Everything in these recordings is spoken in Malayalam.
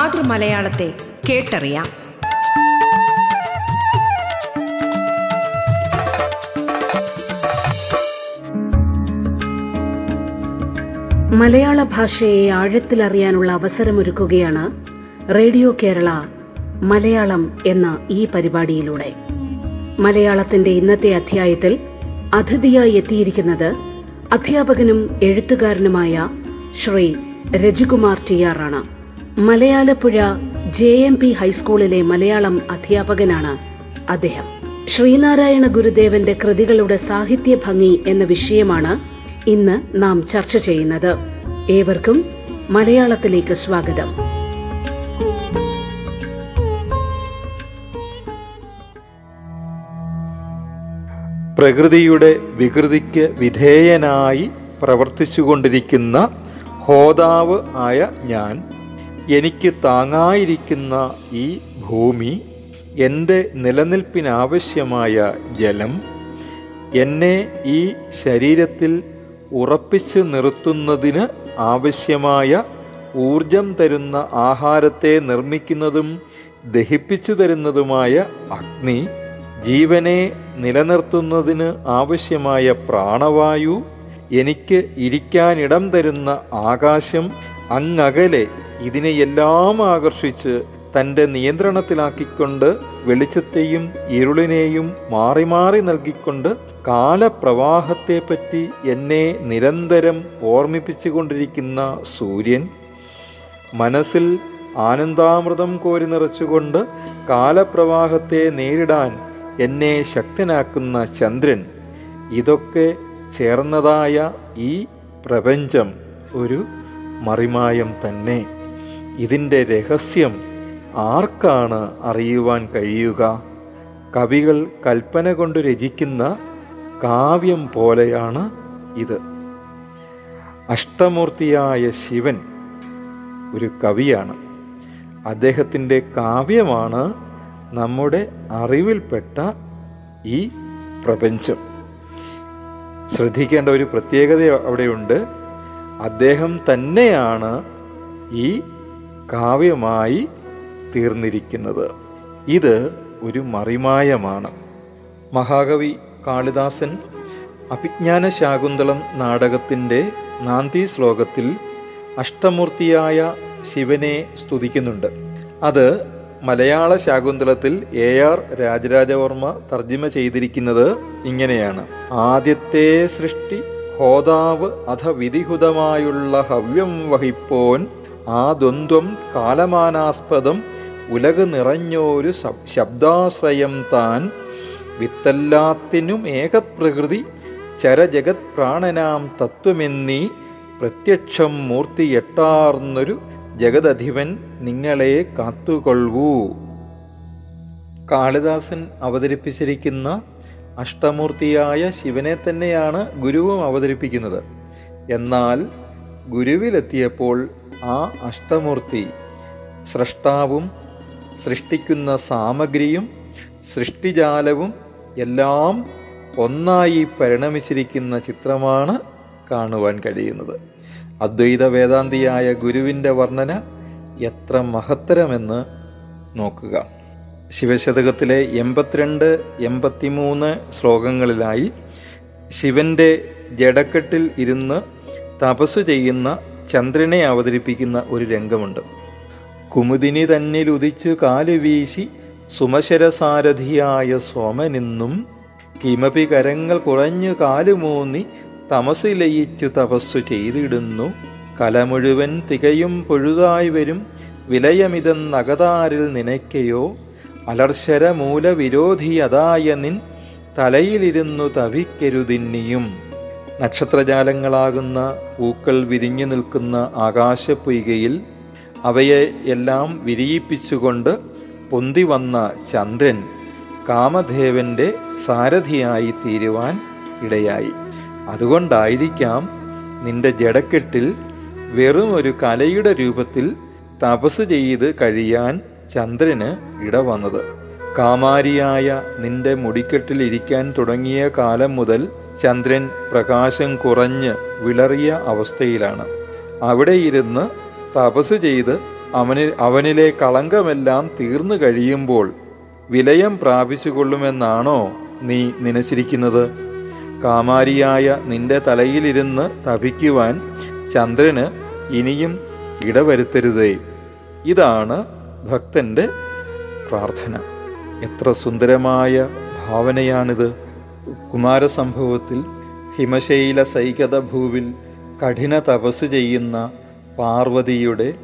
മാതൃമലയാളത്തെ കേട്ടറിയാം. മലയാള ഭാഷയെ ആഴത്തിലറിയാനുള്ള അവസരമൊരുക്കുകയാണ് റേഡിയോ കേരള മലയാളം എന്ന ഈ പരിപാടിയിലൂടെ. മലയാളത്തിന്റെ ഇന്നത്തെ അധ്യായത്തിൽ അതിഥിയായി എത്തിയിരിക്കുന്നത് അധ്യാപകനും എഴുത്തുകാരനുമായ ശ്രീ രജികുമാർ ടി ആണ്. മലയാലപ്പുഴ ജെ എം പി ഹൈസ്കൂളിലെ മലയാളം അധ്യാപകനാണ് അദ്ദേഹം. ശ്രീനാരായണ ഗുരുദേവന്റെ കൃതികളുടെ സാഹിത്യ ഭംഗി എന്ന വിഷയമാണ് ഇന്ന് നാം ചർച്ച ചെയ്യുന്നത്. ഏവർക്കും മലയാളത്തിലേക്ക് സ്വാഗതം. പ്രകൃതിയുടെ വികൃതിക്ക് വിധേയനായി പ്രവർത്തിച്ചുകൊണ്ടിരിക്കുന്ന ഹോതാവ് ആയ ഞാൻ എനിക്ക് താങ്ങായിരിക്കുന്ന ഈ ഭൂമി എന്റെ നിലനിൽപ്പിനാവശ്യമായ ജലം എന്നെ ഈ ശരീരത്തിൽ ഉറപ്പിച്ചു നിർത്തുന്നതിന് ആവശ്യമായ ഊർജം തരുന്ന ആഹാരത്തെ നിർമ്മിക്കുന്നതും ദഹിപ്പിച്ചു തരുന്നതുമായ അഗ്നി ജീവനെ നിലനിർത്തുന്നതിന് ആവശ്യമായ പ്രാണവായു എനിക്ക് ഇരിക്കാനിടം തരുന്ന ആകാശം അങ്ങകലെ ഇതിനെയെല്ലാം ആകർഷിച്ച് തന്റെ നിയന്ത്രണത്തിലാക്കിക്കൊണ്ട് വെളിച്ചത്തെയും ഇരുളിനെയും മാറി മാറി നൽകിക്കൊണ്ട് കാലപ്രവാഹത്തെപ്പറ്റി എന്നെ നിരന്തരം ഓർമ്മിപ്പിച്ചുകൊണ്ടിരിക്കുന്ന സൂര്യൻ മനസ്സിൽ ആനന്ദാമൃതം കോരി നിറച്ചുകൊണ്ട് കാലപ്രവാഹത്തെ നേരിടാൻ എന്നെ ശക്തനാക്കുന്ന ചന്ദ്രൻ. ഇതൊക്കെ ചേർന്നതായ ഈ പ്രപഞ്ചം ഒരു മറിമായം തന്നെ. ഇതിന്റെ രഹസ്യം ആർക്കാണ് അറിയുവാൻ കഴിയുക? കവികൾ കൽപ്പന കൊണ്ട് രചിക്കുന്ന കാവ്യം പോലെയാണ് ഇത്. അഷ്ടമൂർത്തിയായ ശിവൻ ഒരു കവിയാണ്. അദ്ദേഹത്തിന്റെ കാവ്യമാണ് നമ്മുടെ അറിവിൽപ്പെട്ട ഈ പ്രപഞ്ചം. ശ്രദ്ധിക്കേണ്ട ഒരു പ്രത്യേകത അവിടെയുണ്ട്. അദ്ദേഹം തന്നെയാണ് ഈ കാവ്യമായി തീർന്നിരിക്കുന്നത്. ഇത് ഒരു മറിമായമാണ്. മഹാകവി കാളിദാസൻ അഭിജ്ഞാന ശാകുന്തളം നാടകത്തിന്റെ നാന്തി ശ്ലോകത്തിൽ അഷ്ടമൂർത്തിയായ ശിവനെ സ്തുതിക്കുന്നുണ്ട്. അത് മലയാള ശാകുന്തളത്തിൽ എ ആർ രാജരാജവർമ്മ തർജിമ ചെയ്തിരിക്കുന്നത് ഇങ്ങനെയാണ്. ആദ്യത്തെ സൃഷ്ടി ഹോതാവ് അധ വിധിഹുതമായുള്ള ഹവ്യം വഹിപ്പോൻ ആ ദ്വന്ദ്വം കാലമാനാസ്പദം ഉലക് നിറഞ്ഞൊരു ശബ്ദാശ്രയം താൻ. വിത്തല്ലാത്തിനും ഏകപ്രകൃതി ചരജഗത് പ്രാണനാം തത്വമെന്നീ പ്രത്യക്ഷം മൂർത്തി എട്ടാർന്നൊരു ജഗദധിപൻ നിങ്ങളെ കാത്തുകൊള്ളൂ. കാളിദാസൻ അവതരിപ്പിച്ചിരിക്കുന്ന അഷ്ടമൂർത്തിയായ ശിവനെ തന്നെയാണ് ഗുരുവും അവതരിപ്പിക്കുന്നത്. എന്നാൽ ഗുരുവിലെത്തിയപ്പോൾ ആ അഷ്ടമൂർത്തി സൃഷ്ടാവും സൃഷ്ടിക്കുന്ന സാമഗ്രിയും സൃഷ്ടിജാലവും എല്ലാം ഒന്നായി പരിണമിച്ചിരിക്കുന്ന ചിത്രമാണ് കാണുവാൻ കഴിയുന്നത്. അദ്വൈത വേദാന്തിയായ ഗുരുവിന്റെ വർണന എത്ര മഹത്തരമെന്ന് നോക്കുക. ശിവശതകത്തിലെ എൺപത്തിരണ്ട് എൺപത്തിമൂന്ന് ശ്ലോകങ്ങളിലായി ശിവന്റെ ജടക്കെട്ടിൽ ഇരുന്ന് തപസ്സു ചെയ്യുന്ന ചന്ദ്രനെ അവതരിപ്പിക്കുന്ന ഒരു രംഗമുണ്ട്. കുമുദിനി തന്നിൽ ഉദിച്ചു കാലുവീശി സുമശരസാരഥിയായ സോമനിന്നും കിമപി കരങ്ങൾ കുറഞ്ഞു കാലുമൂന്നി തമസിലയിച്ചു തപസ്സു ചെയ്തിടുന്നു. കല മുഴുവൻ തികയും പൊഴുതായി വരും. വിലയമിതെന്നകതാരിൽ നിനയ്ക്കയോ? അലർശര അതായ നിൻ തലയിലിരുന്നു തവിക്കരുതിന്നിയും. നക്ഷത്രജാലങ്ങളാകുന്ന പൂക്കൾ വിരിഞ്ഞു നിൽക്കുന്ന ആകാശപ്പൊയ്കയിൽ അവയെ എല്ലാം വിരിയിപ്പിച്ചുകൊണ്ട് പൊന്തി വന്ന ചന്ദ്രൻ കാമദേവന്റെ സാരഥിയായി തീരുവാൻ ഇടയായി. അതുകൊണ്ടായിരിക്കാം നിന്റെ ജടക്കെട്ടിൽ വെറും ഒരു കലയുടെ രൂപത്തിൽ തപസ് ചെയ്ത് കഴിയാൻ ചന്ദ്രന് ഇടവന്നത് കാമാരിയായ നിന്റെ മുടിക്കെട്ടിൽ ഇരിക്കാൻ തുടങ്ങിയ കാലം മുതൽ ചന്ദ്രൻ പ്രകാശം കുറഞ്ഞ് വിളറിയ അവസ്ഥയിലാണ്. അവിടെ ഇരുന്ന് തപസ് ചെയ്ത് അവനിൽ അവനിലെ കളങ്കമെല്ലാം തീർന്നു കഴിയുമ്പോൾ വിലയം പ്രാപിച്ചുകൊള്ളുമെന്നാണോ നീ നനച്ചിരിക്കുന്നത്? കാമാരിയായ നിന്റെ തലയിലിരുന്ന് തപിക്കുവാൻ ചന്ദ്രന് ഇനിയും ഇടവരുത്തരുതേ. ഇതാണ് ഭക്തന്റെ പ്രാർത്ഥന. എത്ര സുന്ദരമായ ഭാവനയാണിത്. കുമാരസംഭവത്തിൽ ഹിമശൈല സൈകത ഭൂവിൽ കഠിന തപസ് ചെയ്യുന്ന പാർവതിയുടെ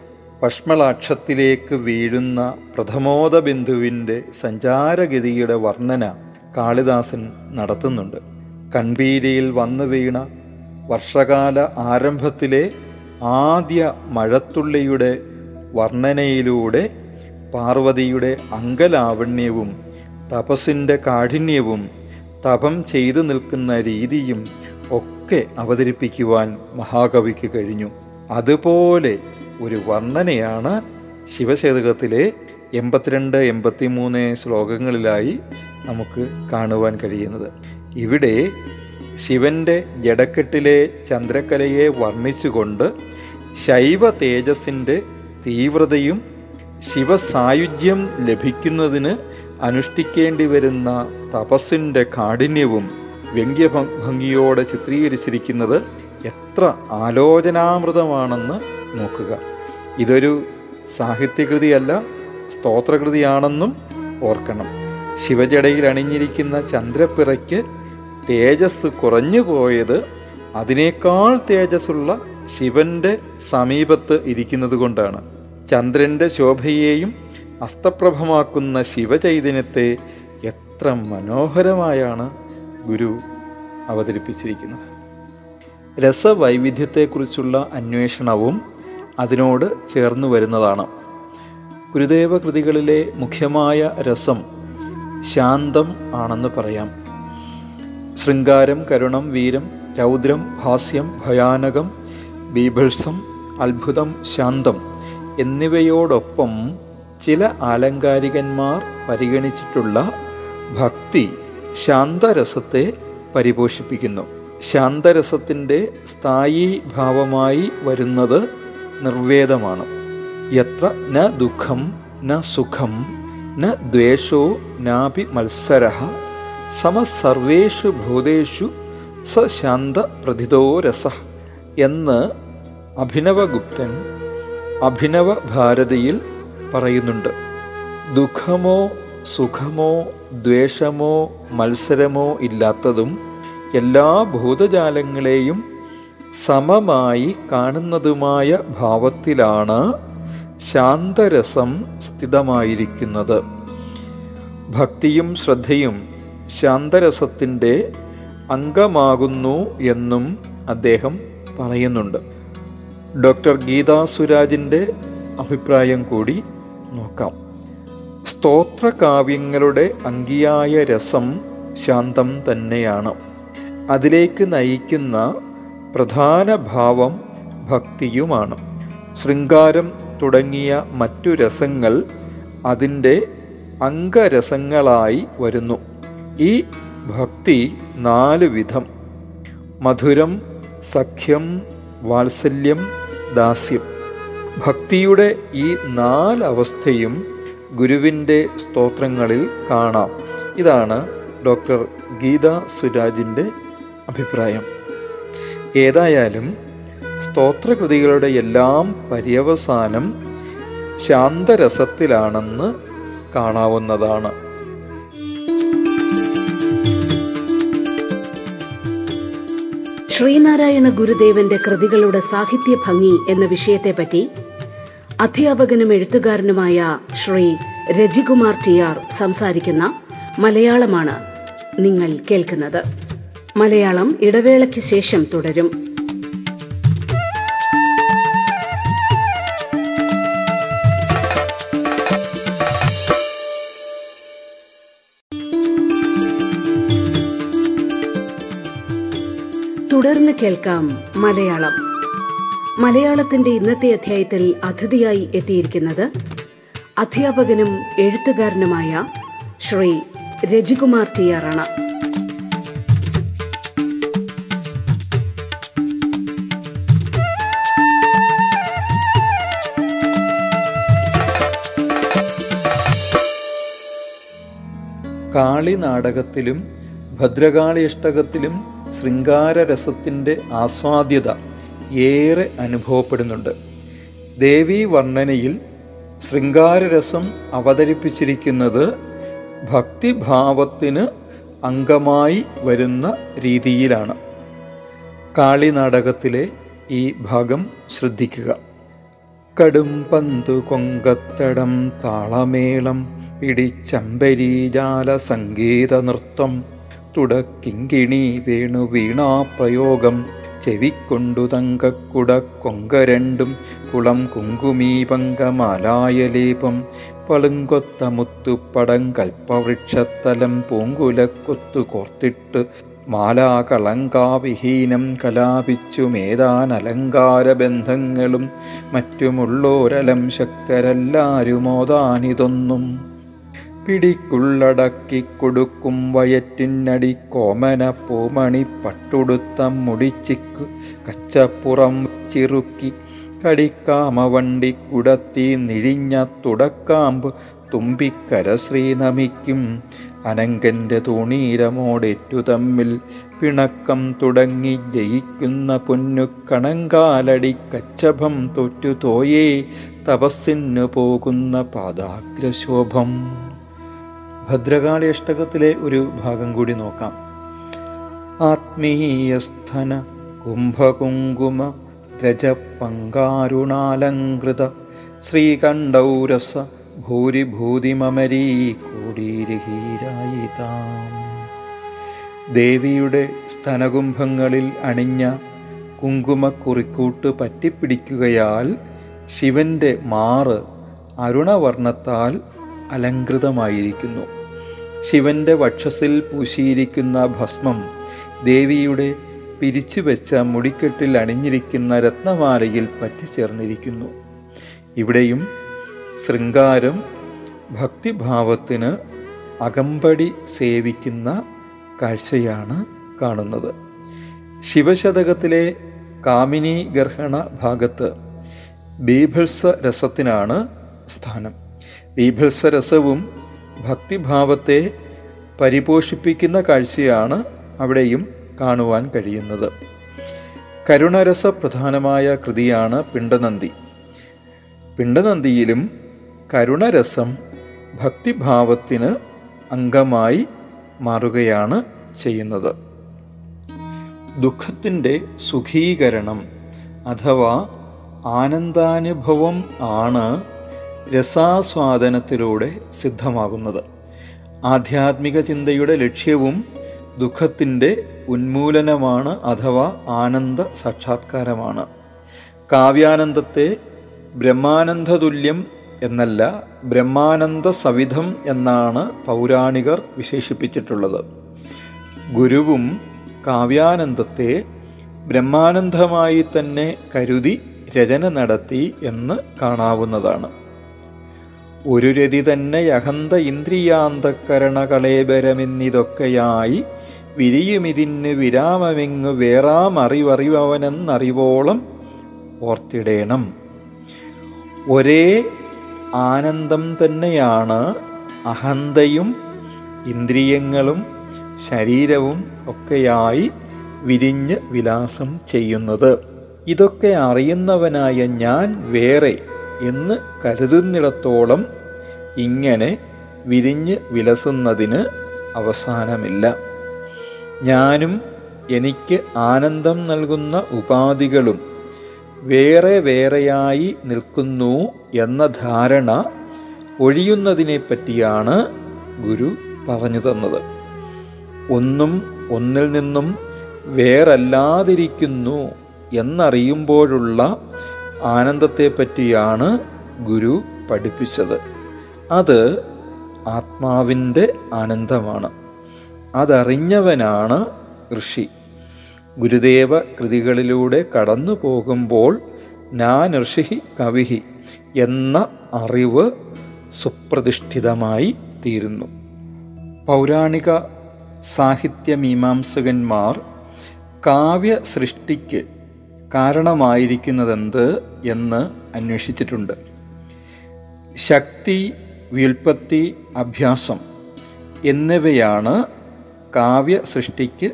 പഷ്മളാക്ഷത്തിലേക്ക് വീഴുന്ന പ്രഥമോദ ബിന്ദുവിന്റെ സഞ്ചാരഗതിയുടെ വർണന കാളിദാസൻ നടത്തുന്നുണ്ട്. കൺപീലിയിൽ വന്നു വീണ വർഷകാല ആരംഭത്തിലെ ആദ്യ മഴത്തുള്ളിയുടെ വർണനയിലൂടെ പാർവതിയുടെ അങ്കലാവണ്യവും തപസ്സിന്റെ കാഠിന്യവും തപം ചെയ്തു നിൽക്കുന്ന രീതിയും ഒക്കെ അവതരിപ്പിക്കുവാൻ മഹാകവിക്ക് കഴിഞ്ഞു. അതുപോലെ ഒരു വർണനയാണ് ശിവശതകത്തിലെ എൺപത്തിരണ്ട് എൺപത്തിമൂന്ന് ശ്ലോകങ്ങളിലായി നമുക്ക് കാണുവാൻ കഴിയുന്നത്. ഇവിടെ ശിവന്റെ ജടക്കെട്ടിലെ ചന്ദ്രക്കലയെ വർണിച്ചുകൊണ്ട് ശൈവ തേജസ്സിന്റെ തീവ്രതയും ശിവസായുജ്യം ലഭിക്കുന്നതിന് അനുഷ്ഠിക്കേണ്ടി വരുന്ന തപസ്സിന്റെ കാഠിന്യവും വ്യംഗ്യഭംഗിയോടെ ചിത്രീകരിച്ചിരിക്കുന്നത് എത്ര ആലോചനാമൃതമാണെന്ന് നോക്കുക. ഇതൊരു സാഹിത്യകൃതിയല്ല സ്തോത്രകൃതിയാണെന്നും ഓർക്കണം. ശിവജടയിൽ അണിഞ്ഞിരിക്കുന്ന ചന്ദ്രപ്പിറയ്ക്ക് തേജസ് കുറഞ്ഞു പോയത് അതിനേക്കാൾ തേജസ്സുള്ള ശിവന്റെ സമീപത്ത് ഇരിക്കുന്നത് കൊണ്ടാണ് ചന്ദ്രന്റെ ശോഭയെയും അസ്തപ്രഭമാക്കുന്ന ശിവചൈതന്യത്തെ എത്ര മനോഹരമായാണ് ഗുരു അവതരിപ്പിച്ചിരിക്കുന്നത്. രസവൈവിധ്യത്തെക്കുറിച്ചുള്ള അന്വേഷണവും അതിനോട് ചേർന്നു വരുന്നതാണ്. ഗുരുദേവ കൃതികളിലെ മുഖ്യമായ രസം ശാന്തം ആണെന്ന് പറയാം. ശൃംഗാരം കരുണം വീരം രൗദ്രം ഹാസ്യം ഭയാനകം ബീഭത്സം അത്ഭുതം ശാന്തം എന്നിവയോടൊപ്പം ചില ആലങ്കാരികന്മാർ പരിഗണിച്ചിട്ടുള്ള ഭക്തി ശാന്തരസത്തെ പരിപോഷിപ്പിക്കുന്നു. ശാന്തരസത്തിന്റെ സ്ഥായി ഭാവമായി വരുന്നത് നിർവേദമാണ്. യത്ര ന ദുഃഖം ന സുഖം ന ദ്വേഷോ നാപി മത്സര സമസർവേഷു ഭൂതേഷു സ ശാന്ത പ്രതിതോ രസ എന്ന് അഭിനവഗുപ്തൻ അഭിനവ ഭാരതിയിൽ പറയുന്നുണ്ട്. ദുഃഖമോ സുഖമോ ദ്വേഷമോ മത്സരമോ ഇല്ലാത്തതും എല്ലാ ഭൂതജാലങ്ങളെയും സമമായി കാണുന്നതുമായ ഭാവത്തിലാണ് ശാന്തരസം സ്ഥിതമായിരിക്കുന്നത്. ഭക്തിയും ശ്രദ്ധയും ശാന്തരസത്തിന്റെ അംഗമാകുന്നു എന്നും അദ്ദേഹം പറയുന്നുണ്ട്. ഡോക്ടർ ഗീതാ സുരാജിന്റെ അഭിപ്രായം കൂടി നോക്കാം. സ്തോത്രകാവ്യങ്ങളുടെ അങ്കിയായ രസം ശാന്തം തന്നെയാണ്. അതിലേക്ക് നയിക്കുന്ന പ്രധാന ഭാവം ഭക്തിയുമാണ്. ശൃംഗാരം തുടങ്ങിയ മറ്റു രസങ്ങൾ അതിന്റെ അംഗരസങ്ങളായി വരുന്നു. ഈ ഭക്തി നാല് വിധം. മധുരം സഖ്യം വാത്സല്യം ദാസ്യം. ഭക്തിയുടെ ഈ നാലവസ്ഥയും ഗുരുവിന്റെ സ്തോത്രങ്ങളിൽ കാണാം. ഇതാണ് ഡോക്ടർ ഗീത സുരാജിന്റെ അഭിപ്രായം. ഏതായാലും സ്തോത്രകൃതികളുടെ എല്ലാം പര്യവസാനം ശാന്തരസത്തിലാണെന്ന് കാണാവുന്നതാണ്. ശ്രീനാരായണ ഗുരുദേവന്റെ കൃതികളുടെ സാഹിത്യ ഭംഗി എന്ന വിഷയത്തെപ്പറ്റി അധ്യാപകനും എഴുത്തുകാരനുമായ ശ്രീ രജികുമാർ ടി ആർ സംസാരിക്കുന്ന മലയാളമാണ് നിങ്ങൾ കേൾക്കുന്നത്. മലയാളം ഇടവേളയ്ക്ക് ശേഷം തുടരും. തുടർന്ന് കേൾക്കാം മലയാളം. മലയാളത്തിന്റെ ഇന്നത്തെ അധ്യായത്തിൽ അതിഥിയായി എത്തിയിരിക്കുന്നത് അധ്യാപകനും എഴുത്തുകാരനുമായ ശ്രീ രജികുമാർ ടി ആറാണ് കാളി നാടകത്തിലും ഭദ്രകാളി ഭദ്രകാളിയഷ്ടകത്തിലും ശൃംഗാരരസത്തിന്റെ ആസ്വാദ്യത. ഏറെ അനുഭവപ്പെടുന്നുണ്ട്. ദേവീ വർണനയിൽ ശൃംഗാരരസം അവതരിപ്പിച്ചിരിക്കുന്നത് ഭക്തിഭാവത്തിന് അംഗമായി വരുന്ന രീതിയിലാണ്. കാളി നാടകത്തിലെ ഈ ഭാഗം ശ്രദ്ധിക്കുക. കടും പന്തു കൊങ്കത്തടം താളമേളം പിടിച്ചമ്പരീജാല സംഗീത നൃത്തം തുടക്കിങ്കിണി വേണു വീണാപ്രയോഗം ചെവിക്കൊണ്ടു തങ്കക്കുട കൊങ്ക രണ്ടും കുളം കുങ്കുമീപങ്കമാലായലേപം പളുങ്കൊത്ത മുത്തുപ്പടം കൽപ്പവൃക്ഷത്തലം പൂങ്കുലക്കൊത്തു കോർത്തിട്ട് മാലാകളങ്കാവിഹീനം കലാപിച്ചു മേതാനലങ്കാരബന്ധങ്ങളും മറ്റുമുള്ളോരലം ശക്തരെല്ലാരുമോതാനിതൊന്നും. പിടിക്കുള്ളടക്കി കൊടുക്കും വയറ്റിനടി കോമന പൂമണി പട്ടുടുത്ത മുടിച്ചിക്കു കച്ചപ്പുറം ചിറുക്കി കടിക്കാമ വണ്ടി കുടത്തി നിഴിഞ്ഞ തുടക്കാമ്പ് തുമ്പിക്കര ശ്രീനമിക്കും അനങ്കന്റെ തൂണീരമോടേറ്റു തമ്മിൽ പിണക്കം തുടങ്ങി ജയിക്കുന്ന പൊന്നു കണങ്കാലടി കച്ചഭം തോറ്റു തോയേ പോകുന്ന പാദാഗ്രശോഭം. ഭദ്രകാളി അഷ്ടകത്തിലെ ഒരു ഭാഗം കൂടി നോക്കാം. ആത്മീയസ്ഥന കുംഭകുങ്കുമ രജപങ്കാരുണാലങ്കൃത ശ്രീകണ്ഠൗരസ ഭൂരിഭൂതിമമരീ കൂടീരഹീരായിതാം ദേവിയുടെ സ്തനകുംഭങ്ങളിൽ അണിഞ്ഞ കുങ്കുമക്കുറിക്കൂട്ട് പറ്റിപ്പിടിക്കുകയാൽ ശിവന്റെ മാറ് അരുണവർണത്താൽ അലങ്കൃതമായിരിക്കുന്നു ശിവന്റെ വക്ഷസിൽ പൂശിയിരിക്കുന്ന ഭസ്മം ദേവിയുടെ പിരിച്ചുവെച്ച മുടിക്കെട്ടിൽ അണിഞ്ഞിരിക്കുന്ന രത്നമാലയിൽ പറ്റിച്ചേർന്നിരിക്കുന്നു. ഇവിടെയും ശൃംഗാരം ഭക്തിഭാവത്തിന് അകമ്പടി സേവിക്കുന്ന കാഴ്ചയാണ് കാണുന്നത്. ശിവശതകത്തിലെ കാമിനി ഗർഹണ ഭാഗത്ത് ബീഭത്സ രസത്തിനാണ് സ്ഥാനം. ബീഭത്സ രസവും ഭക്തിഭാവത്തെ പരിപോഷിപ്പിക്കുന്ന കാഴ്ചയാണ് അവിടെയും കാണുവാൻ കഴിയുന്നത്. കരുണരസ പ്രധാനമായ കൃതിയാണ് പിണ്ടനന്ദി പിണ്ടനന്ദിയിലും കരുണരസം ഭക്തിഭാവത്തിന് അംഗമായി മാറുകയാണ് ചെയ്യുന്നത്. ദുഃഖത്തിന്റെ സുഖീകരണം അഥവാ ആനന്ദാനുഭവം ആണ് രസാസ്വാദനത്തിലൂടെ സിദ്ധമാകുന്നത്. ആധ്യാത്മിക ചിന്തയുടെ ലക്ഷ്യവും ദുഃഖത്തിന്റെ ഉന്മൂലനമാണ് അഥവാ ആനന്ദ സാക്ഷാത്കാരമാണ്. കാവ്യാനന്ദത്തെ ബ്രഹ്മാനന്ദതുല്യം എന്നല്ല ബ്രഹ്മാനന്ദ സവിധം എന്നാണ് പൗരാണികർ വിശേഷിപ്പിച്ചിട്ടുള്ളത്. ഗുരുവും കാവ്യാനന്ദത്തെ ബ്രഹ്മാനന്ദമായി തന്നെ കരുതി രചന നടത്തി എന്ന് കാണാവുന്നതാണ്. ഒരു രതി തന്നെ അഹന്ത ഇന്ദ്രിയാന്തക്കരണ കളേബരമെന്നിതൊക്കെയായി വിരിയുമിതിന് വിരാമമെങ്ങു വേറാമറിവറിവനെന്നറിവോളം ഓർത്തിടേണം. ഒരേ ആനന്ദം തന്നെയാണ് അഹന്തയും ഇന്ദ്രിയങ്ങളും ശരീരവും ഒക്കെയായി വിരിഞ്ഞ് വിലാസം ചെയ്യുന്നത്. ഇതൊക്കെ അറിയുന്നവനായ ഞാൻ വേറെ എന്ന് കരുതുന്നിടത്തോളം ഇങ്ങനെ വിരിഞ്ഞ് വിലസുന്നതിന് അവസാനമില്ല. ഞാനും എനിക്ക് ആനന്ദം നൽകുന്ന ഉപാധികളും വേറെ വേറെയായി നിൽക്കുന്നു എന്ന ധാരണ ഒഴിയുന്നതിനെ പറ്റിയാണ് ഗുരു പറഞ്ഞു തന്നത്. ഒന്നും ഒന്നിൽ നിന്നും വേറല്ലാതിരിക്കുന്നു എന്നറിയുമ്പോഴുള്ള ആനന്ദത്തെപ്പറ്റിയാണ് ഗുരു പഠിപ്പിച്ചത്. അത് ആത്മാവിന്റെ ആനന്ദമാണ്. അതറിഞ്ഞവനാണ് ഋഷി. ഗുരുദേവ കൃതികളിലൂടെ കടന്നു പോകുമ്പോൾ ഞാൻ ഋഷി കവിഹി എന്ന അറിവ് സുപ്രതിഷ്ഠിതമായി തീരുന്നു. പൗരാണിക സാഹിത്യമീമാംസകന്മാർ കാവ്യ സൃഷ്ടിക്ക് കാരണമായിരിക്കുന്നതെന്ത് എന്ന് അന്വേഷിച്ചിട്ടുണ്ട്. ശക്തി വ്യുൽപ്പത്തി അഭ്യാസം എന്നിവയാണ് കാവ്യ സൃഷ്ടിക്ക്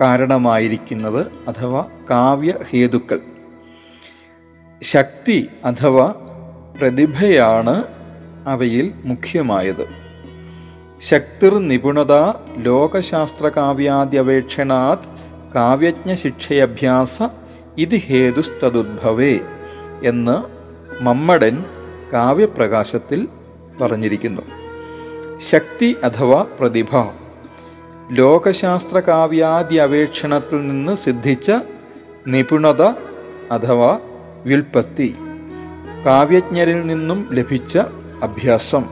കാരണമായിരിക്കുന്നത് അഥവാ കാവ്യഹേതുക്കൾ. ശക്തി അഥവാ പ്രതിഭയാണ് അവയിൽ മുഖ്യമായത്. ശക്തിർ നിപുണത ലോകശാസ്ത്രകാവ്യാദ്യപേക്ഷണാത് കാവ്യജ്ഞശിക്ഷയഭ്യാസ ഇത് ഹേതുസ്തദുദ്ഭവേ എന്ന് മമ്മടൻ കാവ്യപ്രകാശത്തിൽ പറഞ്ഞിരിക്കുന്നു. ശക്തി അഥവാ പ്രതിഭ. ലോകശാസ്ത്രകാവ്യാദ്യവേക്ഷണത്തിൽ നിന്ന് സിദ്ധിച്ച നിപുണത അഥവാ വ്യുൽപ്പത്തി. കാവ്യജ്ഞരിൽ നിന്നും ലഭിച്ച അഭ്യാസം.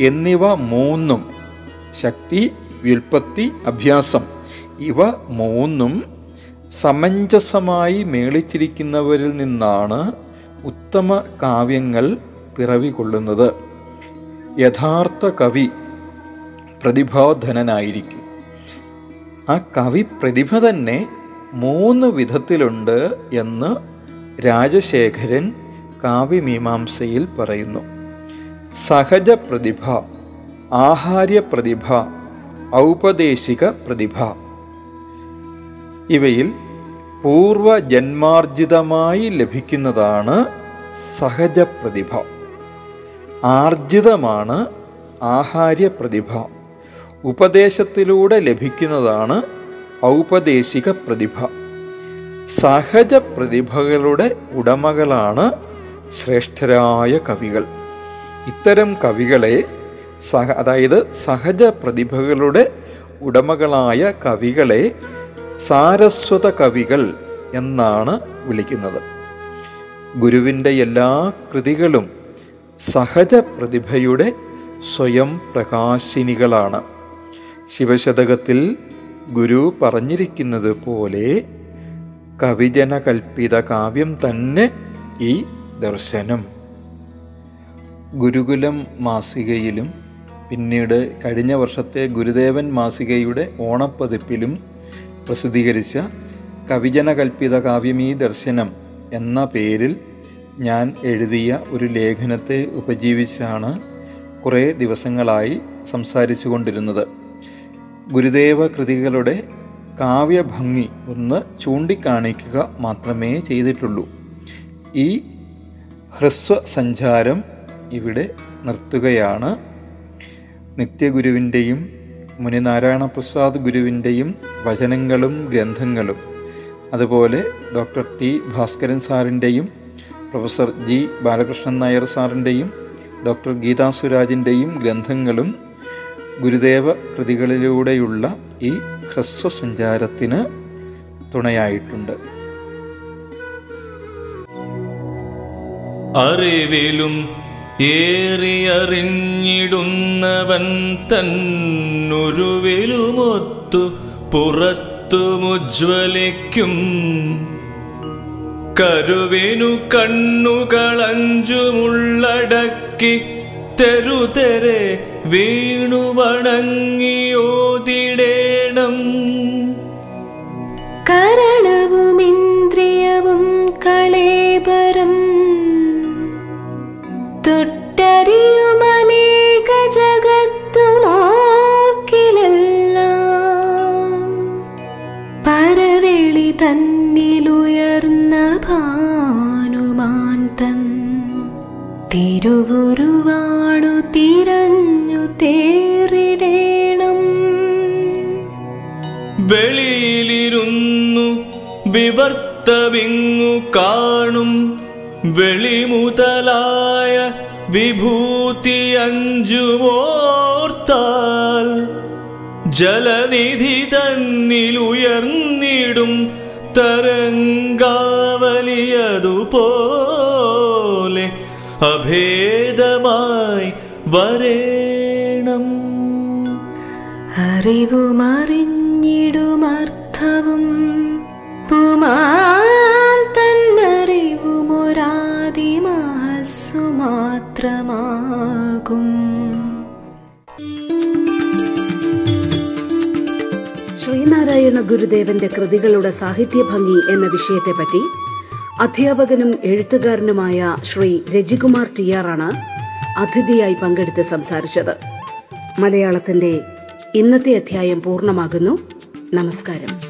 എന്നിവ മൂന്നും ശക്തി വ്യുൽപ്പത്തി അഭ്യാസം. ഇവ മൂന്നും സമഞ്ജസമായി മേളിച്ചിരിക്കുന്നവരിൽ നിന്നാണ് ഉത്തമ കാവ്യങ്ങൾ പിറവികൊള്ളുന്നത്. യഥാർത്ഥ കവി പ്രതിഭാധനനായിരിക്കും. ആ കവി പ്രതിഭ തന്നെ മൂന്ന് വിധത്തിലുണ്ട് എന്ന് രാജശേഖരൻ കാവ്യമീമാംസയിൽ പറയുന്നു. സഹജ പ്രതിഭ ആഹാര്യ പ്രതിഭ ഔപദേശിക പ്രതിഭ. ഇവയിൽ പൂർവജന്മാർജിതമായി ലഭിക്കുന്നതാണ് സഹജ പ്രതിഭ. ആർജിതമാണ് ആഹാര്യ പ്രതിഭ ഉപദേശത്തിലൂടെ ലഭിക്കുന്നതാണ് ഔപദേശിക പ്രതിഭ. സഹജ പ്രതിഭകളുടെ ഉടമകളാണ് ശ്രേഷ്ഠരായ കവികൾ. ഇത്തരം കവികളെ സഹ അതായത് സഹജ പ്രതിഭകളുടെ ഉടമകളായ കവികളെ സാരസ്വത കവികൾ എന്നാണ് വിളിക്കുന്നത്. ഗുരുവിന്റെ എല്ലാ കൃതികളും സഹജ പ്രതിഭയുടെ സ്വയം പ്രകാശിനികളാണ്. ശിവശതകത്തിൽ ഗുരു പറഞ്ഞിരിക്കുന്നത് പോലെ കവിജനകൽപ്പിത കാവ്യം തന്നെ ഈ ദർശനം. ഗുരുകുലം മാസികയിലും പിന്നീട് കഴിഞ്ഞ വർഷത്തെ ഗുരുദേവൻ മാസികയുടെ ഓണപ്പതിപ്പിലും പ്രസിദ്ധീകരിച്ച കവിജന കൽപ്പിത കാവ്യം ഈ ദർശനം എന്ന പേരിൽ ഞാൻ എഴുതിയ ഒരു ലേഖനത്തെ ഉപജീവിച്ചാണ് കുറേ ദിവസങ്ങളായി സംസാരിച്ചു കൊണ്ടിരുന്നത് ഗുരുദേവ കൃതികളുടെ കാവ്യഭംഗി ഒന്ന് ചൂണ്ടിക്കാണിക്കുക മാത്രമേ ചെയ്തിട്ടുള്ളൂ. ഈ ഹ്രസ്വ സഞ്ചാരം ഇവിടെ നിർത്തുകയാണ്. നിത്യഗുരുവിന്റെയും മുനിനാരായണ പ്രസാദ് ഗുരുവിന്റെയും വചനങ്ങളും ഗ്രന്ഥങ്ങളും. അതുപോലെ ഡോക്ടർ ടി ഭാസ്കരൻ സാറിന്റെയും പ്രൊഫസർ ജി ബാലകൃഷ്ണൻ നായർ സാറിന്റെയും ഡോക്ടർ ഗീതാ സുരാജിന്റെയും ഗ്രന്ഥങ്ങളും ഗുരുദേവ കൃതികളിലൂടെയുള്ള ഈ ഹ്രസ്വസഞ്ചാരത്തിന് തുണയായിട്ടുണ്ട്. അറിവിലും ഏറിയറിഞ്ഞിടുന്നവൻ തന്നുരുവിലുമൊത്തു പുറത്തുമുജ്വലിക്കും കരുവിനു കണ്ണുകളഞ്ചുമുള്ളടക്കി തെരുതെരെ വീണു വണങ്ങിയോതിടേണം. കരണവുമിന്ദ്രിയവും കളേബരം തിരുവുരുവാണു തിരഞ്ഞു തേറിടേണം. വെളിയിലിരുന്നു വിവർത്തവിങ്ങു കാണും വെളിമുതലായ വിഭൂതി അഞ്ചുമോർത്താൽ ജലനിധി തന്നിലുയർന്നിടും തരംഗാവലിയതുപോലെ. അഭേദമായി വരേണം. അറിവുമറിഞ്ഞിടുമർത്ഥവും പുമാൻ തന്നറിവുമൊരാദിമാസു മാത്രമാകും ശ്രീനാരായണ ഗുരുദേവന്റെ കൃതികളുടെ സാഹിത്യഭംഗി എന്ന വിഷയത്തെപ്പറ്റി അധ്യാപകനും എഴുത്തുകാരനുമായ ശ്രീ രജികുമാർ ടി ആറാണ് അതിഥിയായി പങ്കെടുത്ത് സംസാരിച്ചത്. മലയാളത്തിന്റെ ഇന്നത്തെ അധ്യായം പൂർണമാകുന്നു. നമസ്കാരം.